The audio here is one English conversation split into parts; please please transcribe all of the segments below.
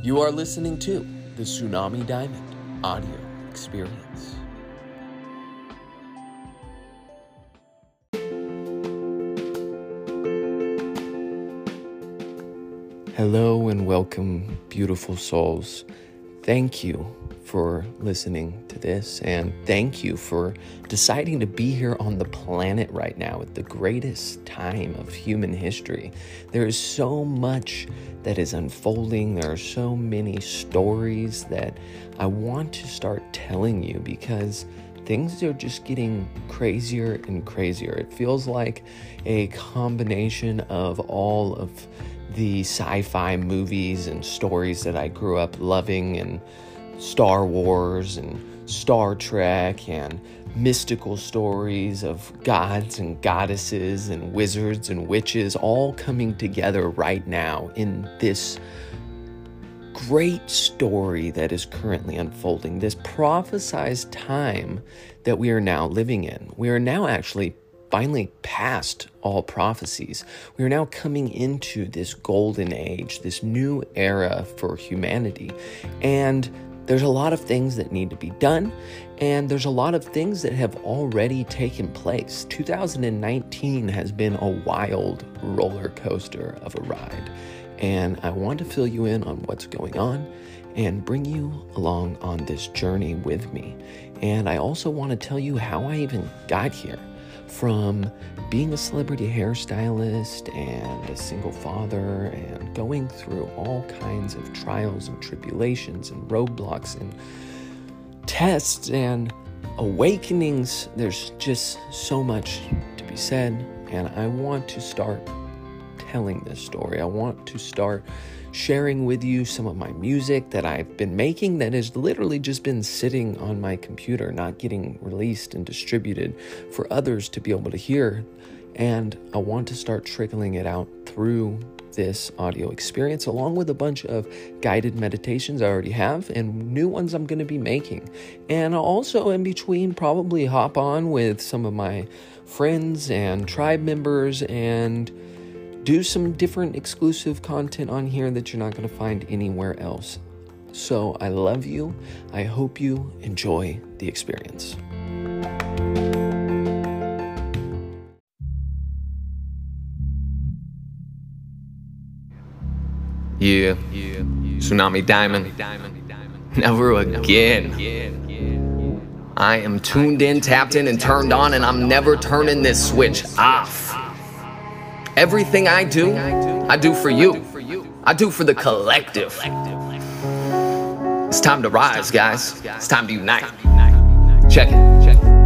You are listening to the Tsunami Diamond audio experience. Hello and welcome, beautiful souls. Thank you for listening to this, and thank you for deciding to be here on the planet right now at the greatest time of human history. There is so much that is unfolding, there are so many stories that I want to start telling you because things are just getting crazier and crazier. It feels like a combination of all of the sci fi movies and stories that I grew up loving and Star Wars and Star Trek and mystical stories of gods and goddesses and wizards and witches all coming together right now in this great story that is currently unfolding, this prophesized time that we are now living in. We are now actually finally past all prophecies. We are now coming into this golden age, this new era for humanity. And there's a lot of things that need to be done, and there's a lot of things that have already taken place. 2019 has been a wild roller coaster of a ride, and I want to fill you in on what's going on and bring you along on this journey with me. And I also want to tell you how I even got here from being a celebrity hairstylist and a single father and going through all kinds of trials and tribulations and roadblocks and tests and awakenings. There's just so much to be said, and I want to start telling this story. I want to start sharing with you some of my music that I've been making that has literally just been sitting on my computer, not getting released and distributed for others to be able to hear. And I want to start trickling it out through this audio experience, along with a bunch of guided meditations I already have and new ones I'm going to be making. And I'll also, in between, probably hop on with some of my friends and tribe members and do some different exclusive content on here that you're not going to find anywhere else. So I love you. I hope you enjoy the experience. Yeah. yeah. Tsunami Diamond. Never again. I am tuned in, tapped in, and turned on, and I'm never turning this switch off. Everything I do, I do for you. I do for the collective. It's time to rise, guys. It's time to unite. Check it. Check it.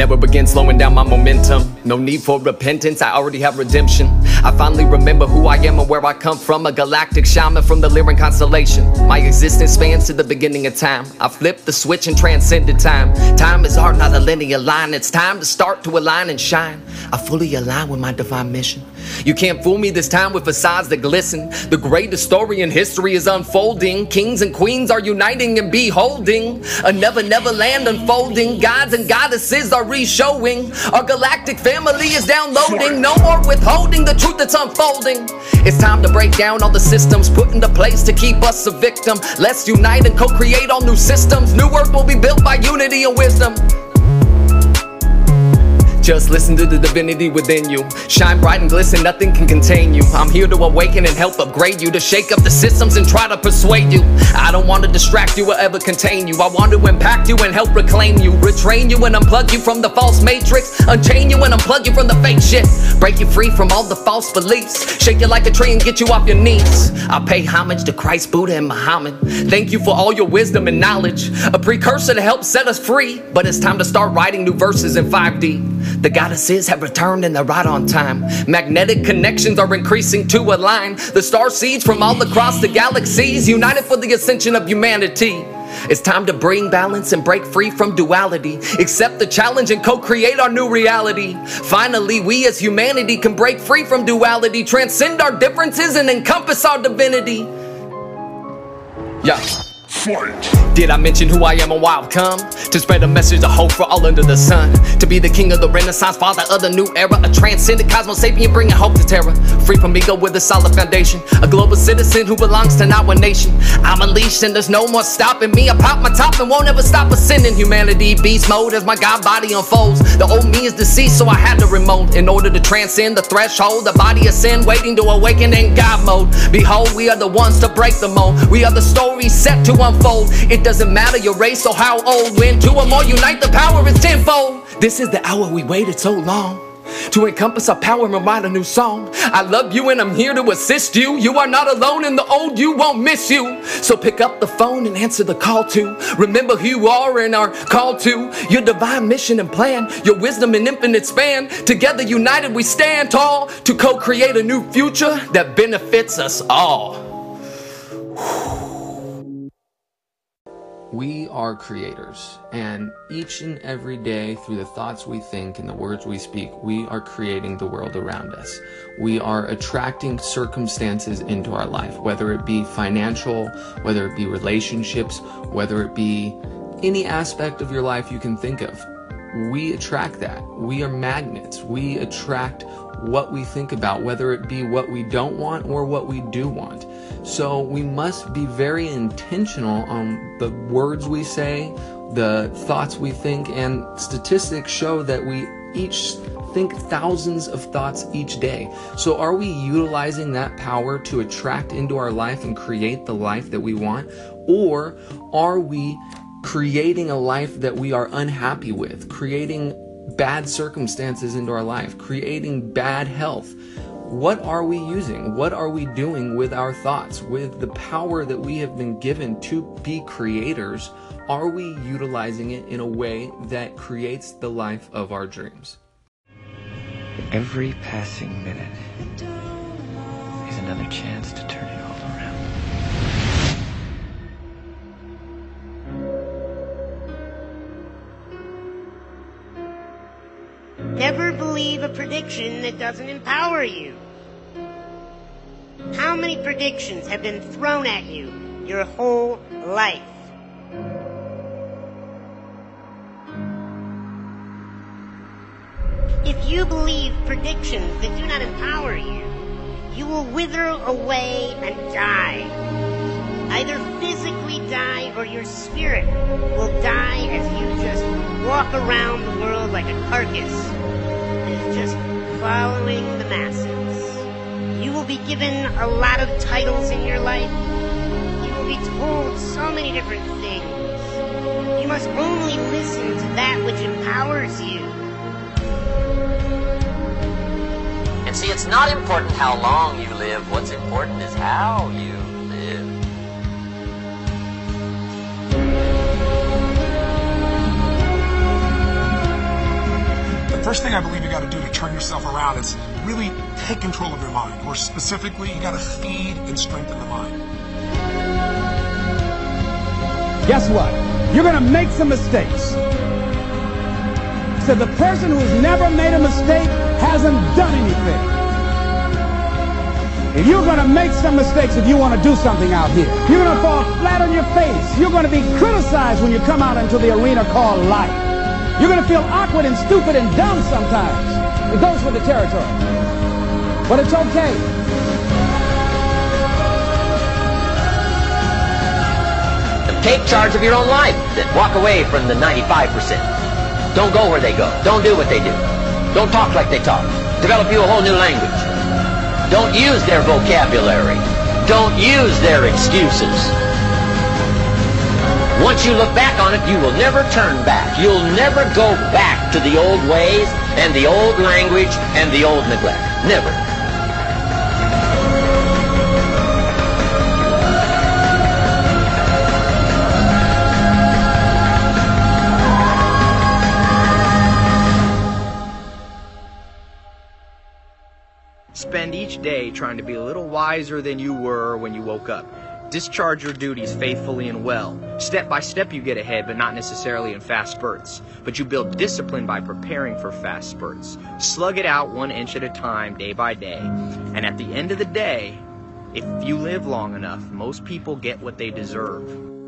Never begin slowing down my momentum. No need for repentance, I already have redemption. I finally remember who I am and where I come from. A galactic shaman from the Lyran constellation. My existence spans to the beginning of time. I flipped the switch and transcended time. Time is art, not a linear line. It's time to start to align and shine. I fully align with my divine mission. You can't fool me this time with facades that glisten. The greatest story in history is unfolding. Kings and queens are uniting and beholding. A never, never land unfolding. Gods and goddesses are re-showing. Our galactic family is downloading. No more withholding the truth that's unfolding. It's time to break down all the systems put into place to keep us a victim. Let's unite and co-create all new systems. New earth will be built by unity and wisdom. Just listen to the divinity within you. Shine bright and glisten, nothing can contain you. I'm here to awaken and help upgrade you, to shake up the systems and try to persuade you. I don't want to distract you or ever contain you. I want to impact you and help reclaim you. Retrain you and unplug you from the false matrix. Unchain you and unplug you from the fake shit. Break you free from all the false beliefs. Shake you like a tree and get you off your knees. I pay homage to Christ, Buddha, and Muhammad. Thank you for all your wisdom and knowledge. A precursor to help set us free. But it's time to start writing new verses in 5D. The goddesses have returned and they're right on time. Magnetic connections are increasing to align. The star seeds from all across the galaxies united for the ascension of humanity. It's time to bring balance and break free from duality. Accept the challenge and co create our new reality. Finally, we as humanity can break free from duality, transcend our differences, and encompass our divinity. Yeah. Fight. Did I mention who I am and why I've come? To spread a message of hope for all under the sun. To be the king of the renaissance, father of the new era. A transcendent cosmos sapien bringing hope to terror. Free from ego with a solid foundation. A global citizen who belongs to one nation. I'm unleashed and there's no more stopping me. I pop my top and won't ever stop ascending. Humanity beast mode as my God body unfolds. The old me is deceased, so I had to remote in order to transcend the threshold. The body of sin waiting to awaken in God mode. Behold, we are the ones to break the mold. We are the story set to unfold. It doesn't matter your race or how old. When two or more unite, the power is tenfold. This is the hour we waited so long to encompass our power and write a new song. I love you and I'm here to assist you. You are not alone and the old you won't miss you. So pick up the phone and answer the call to. Remember who you are and are called to. Your divine mission and plan, your wisdom and infinite span. Together united we stand tall to co-create a new future that benefits us all. We are creators, and each and every day, through the thoughts we think and the words we speak, we are creating the world around us. We are attracting circumstances into our life, whether it be financial, whether it be relationships, whether it be any aspect of your life you can think of. We attract that. We are magnets. We attract what we think about, whether it be what we don't want or what we do want. So we must be very intentional on the words we say, the thoughts we think, and statistics show that we each think thousands of thoughts each day. So are we utilizing that power to attract into our life and create the life that we want? Or are we creating a life that we are unhappy with, creating bad circumstances into our life, creating bad health? What are we using? What are we doing with our thoughts? With the power that we have been given to be creators, are we utilizing it in a way that creates the life of our dreams? Every passing minute is another chance to turn it all around. Never believe a prediction that doesn't empower you. How many predictions have been thrown at you your whole life? If you believe predictions that do not empower you, you will wither away and die. Either physically die or your spirit will die as you just walk around the world like a carcass just following the masses. You will be given a lot of titles in your life. You will be told so many different things. You must only listen to that which empowers you. And see, it's not important how long you live. What's important is how you first thing I believe you got to do to turn yourself around is really take control of your mind. More specifically, you got to feed and strengthen the mind. Guess what? You're going to make some mistakes. So the person who's never made a mistake hasn't done anything. If you're going to make some mistakes if you want to do something out here, you're going to fall flat on your face. You're going to be criticized when you come out into the arena called life. You're going to feel awkward and stupid and dumb sometimes. It goes with the territory. But it's okay. Take charge of your own life. Walk away from the 95%. Don't go where they go. Don't do what they do. Don't talk like they talk. Develop you a whole new language. Don't use their vocabulary. Don't use their excuses. Once you look back on it, you will never turn back. You'll never go back to the old ways and the old language and the old neglect. Never. Spend each day trying to be a little wiser than you were when you woke up. Discharge your duties faithfully and well. Step by step you get ahead, but not necessarily in fast spurts. But you build discipline by preparing for fast spurts. Slug it out one inch at a time, day by day. And at the end of the day, if you live long enough, most people get what they deserve.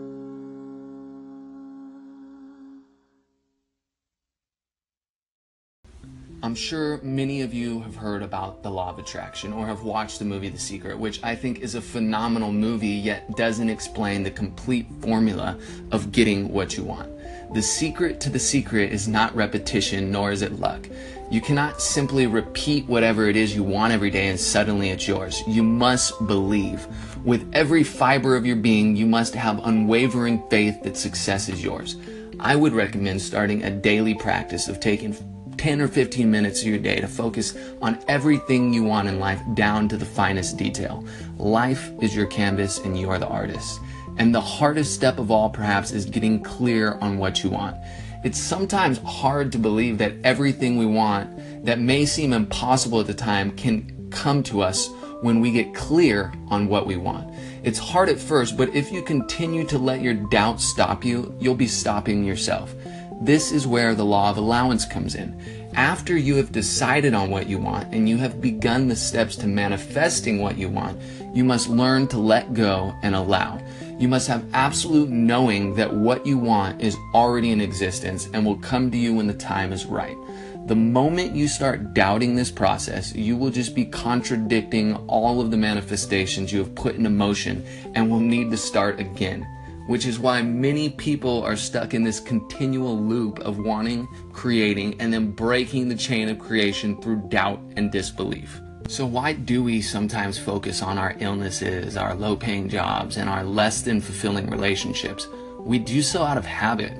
I'm sure many of you have heard about the law of attraction or have watched the movie The Secret, which I think is a phenomenal movie, yet doesn't explain the complete formula of getting what you want. The secret to the secret is not repetition, nor is it luck. You cannot simply repeat whatever it is you want every day and suddenly it's yours. You must believe. With every fiber of your being, you must have unwavering faith that success is yours. I would recommend starting a daily practice of taking 10 or 15 minutes of your day to focus on everything you want in life down to the finest detail. Life is your canvas and you are the artist. And the hardest step of all, perhaps, is getting clear on what you want. It's sometimes hard to believe that everything we want that may seem impossible at the time can come to us when we get clear on what we want. It's hard at first, but if you continue to let your doubts stop you, you'll be stopping yourself. This is where the law of allowance comes in. After you have decided on what you want and you have begun the steps to manifesting what you want, you must learn to let go and allow. You must have absolute knowing that what you want is already in existence and will come to you when the time is right. The moment you start doubting this process, you will just be contradicting all of the manifestations you have put into motion and will need to start again which is why many people are stuck in this continual loop of wanting, creating, and then breaking the chain of creation through doubt and disbelief. So, why do we sometimes focus on our illnesses, our low paying jobs, and our less than fulfilling relationships? We do so out of habit.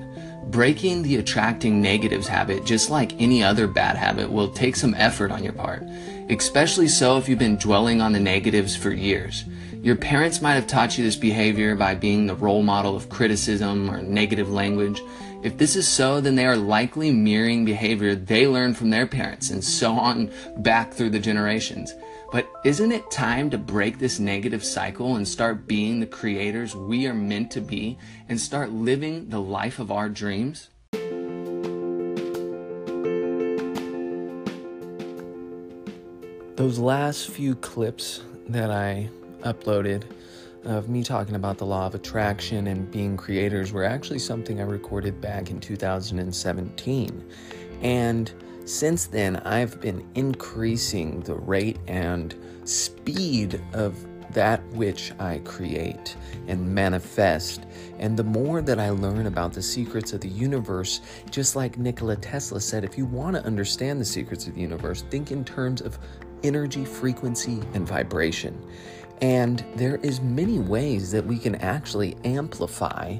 Breaking the attracting negatives habit, just like any other bad habit, will take some effort on your part, especially so if you've been dwelling on the negatives for years. Your parents might have taught you this behavior by being the role model of criticism or negative language. If this is so, then they are likely mirroring behavior they learned from their parents and so on back through the generations. But isn't it time to break this negative cycle and start being the creators we are meant to be and start living the life of our dreams? Those last few clips that I uploaded of me talking about the law of attraction and being creators were actually something I recorded back in 2017. And since then, I've been increasing the rate and speed of that which I create and manifest. And the more that I learn about the secrets of the universe, just like Nikola Tesla said, if you want to understand the secrets of the universe, think in terms of energy, frequency, and vibration. And there is many ways that we can actually amplify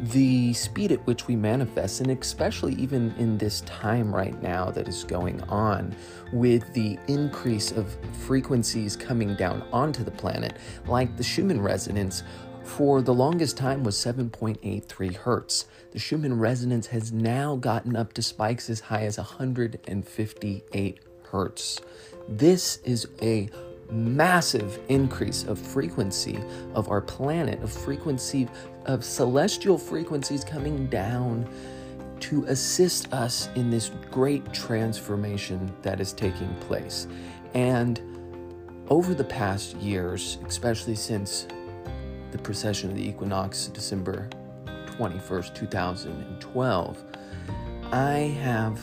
the speed at which we manifest, and especially even in this time right now that is going on with the increase of frequencies coming down onto the planet, like the Schumann resonance for the longest time was 7.83 hertz. The Schumann resonance has now gotten up to spikes as high as 158 hertz. This is a massive increase of frequency of our planet, of frequency of celestial frequencies coming down to assist us in this great transformation that is taking place. And over the past years, especially since the precession of the equinox, December 21st, 2012, I have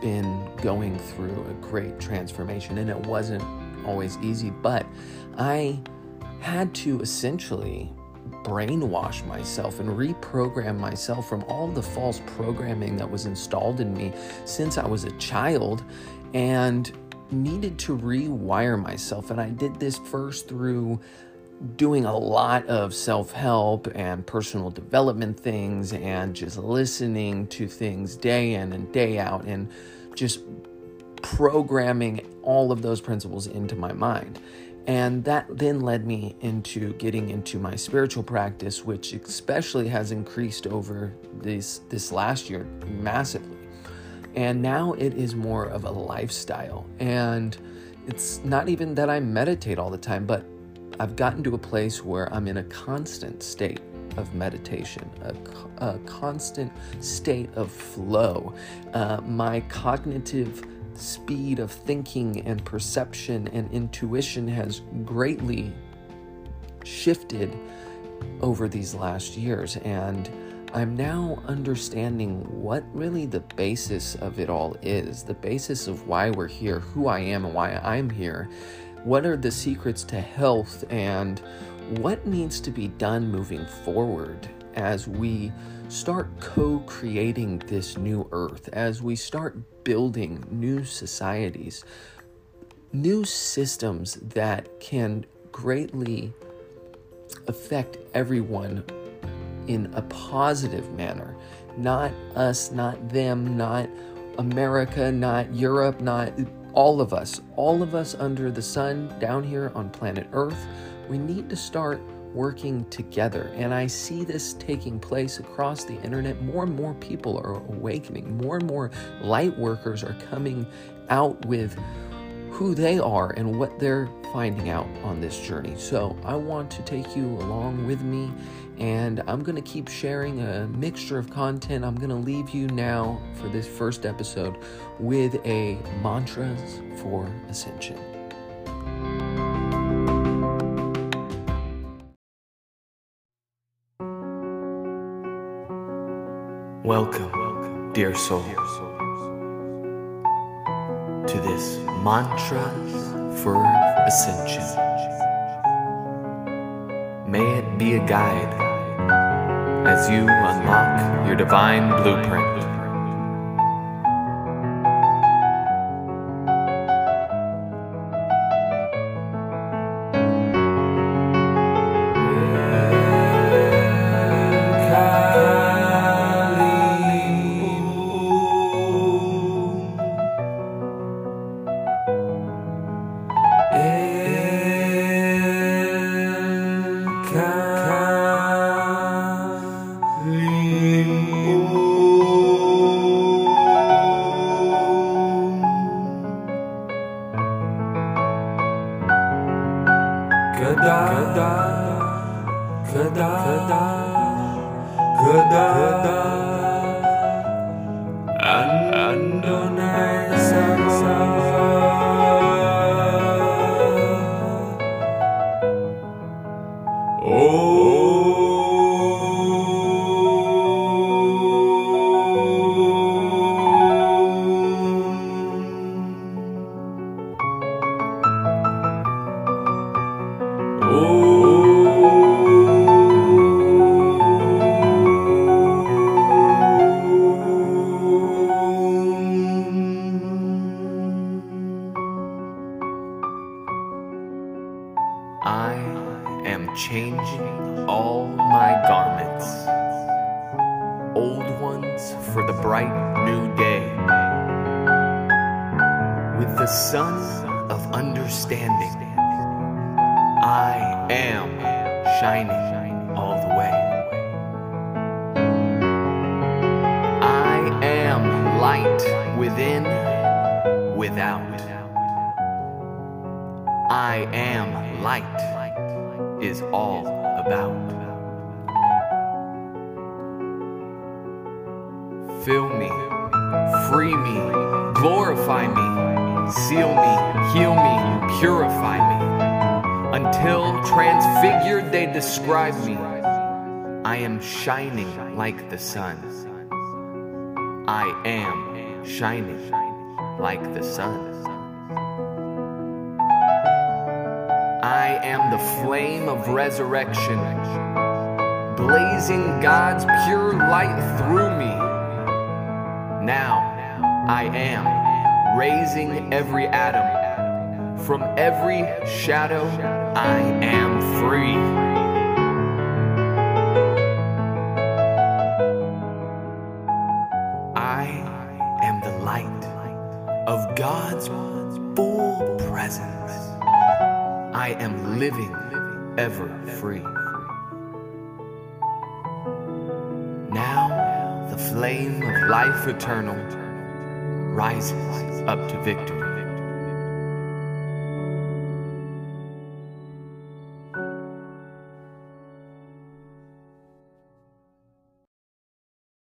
been going through a great transformation, and it wasn't always easy, but I had to essentially brainwash myself and reprogram myself from all the false programming that was installed in me since I was a child and needed to rewire myself. And I did this first through doing a lot of self help and personal development things and just listening to things day in and day out and just programming all of those principles into my mind. And that then led me into getting into my spiritual practice, which especially has increased over this this last year massively. And now it is more of a lifestyle. And it's not even that I meditate all the time, but I've gotten to a place where I'm in a constant state of meditation, a, a constant state of flow. Uh, my cognitive speed of thinking and perception and intuition has greatly shifted over these last years. And I'm now understanding what really the basis of it all is the basis of why we're here, who I am, and why I'm here. What are the secrets to health, and what needs to be done moving forward as we start co creating this new earth, as we start building new societies, new systems that can greatly affect everyone in a positive manner. Not us, not them, not America, not Europe, not all of us. All of us under the sun down here on planet Earth. We need to start working together. And I see this taking place across the internet. More and more people are awakening, more and more light workers are coming out with who they are and what they're finding out on this journey. So I want to take you along with me and I'm going to keep sharing a mixture of content. I'm going to leave you now for this first episode with a mantras for ascension. Welcome, dear soul, to this Mantras for Ascension. May it be a guide as you unlock your divine blueprint. Changing all my garments, old ones for the bright new day, with the sun of understanding. I am shining all the way. I am light within, without. I am light is all about. Fill me, free me, glorify me, seal me, heal me, purify me. Until transfigured they describe me. I am shining like the sun. I am shining like the sun. I am the flame of resurrection, blazing God's pure light through me. Now I am raising every atom. From every shadow, I am free. I am the light of God's full presence. I am living ever free. Now the flame of life eternal rises up to victory.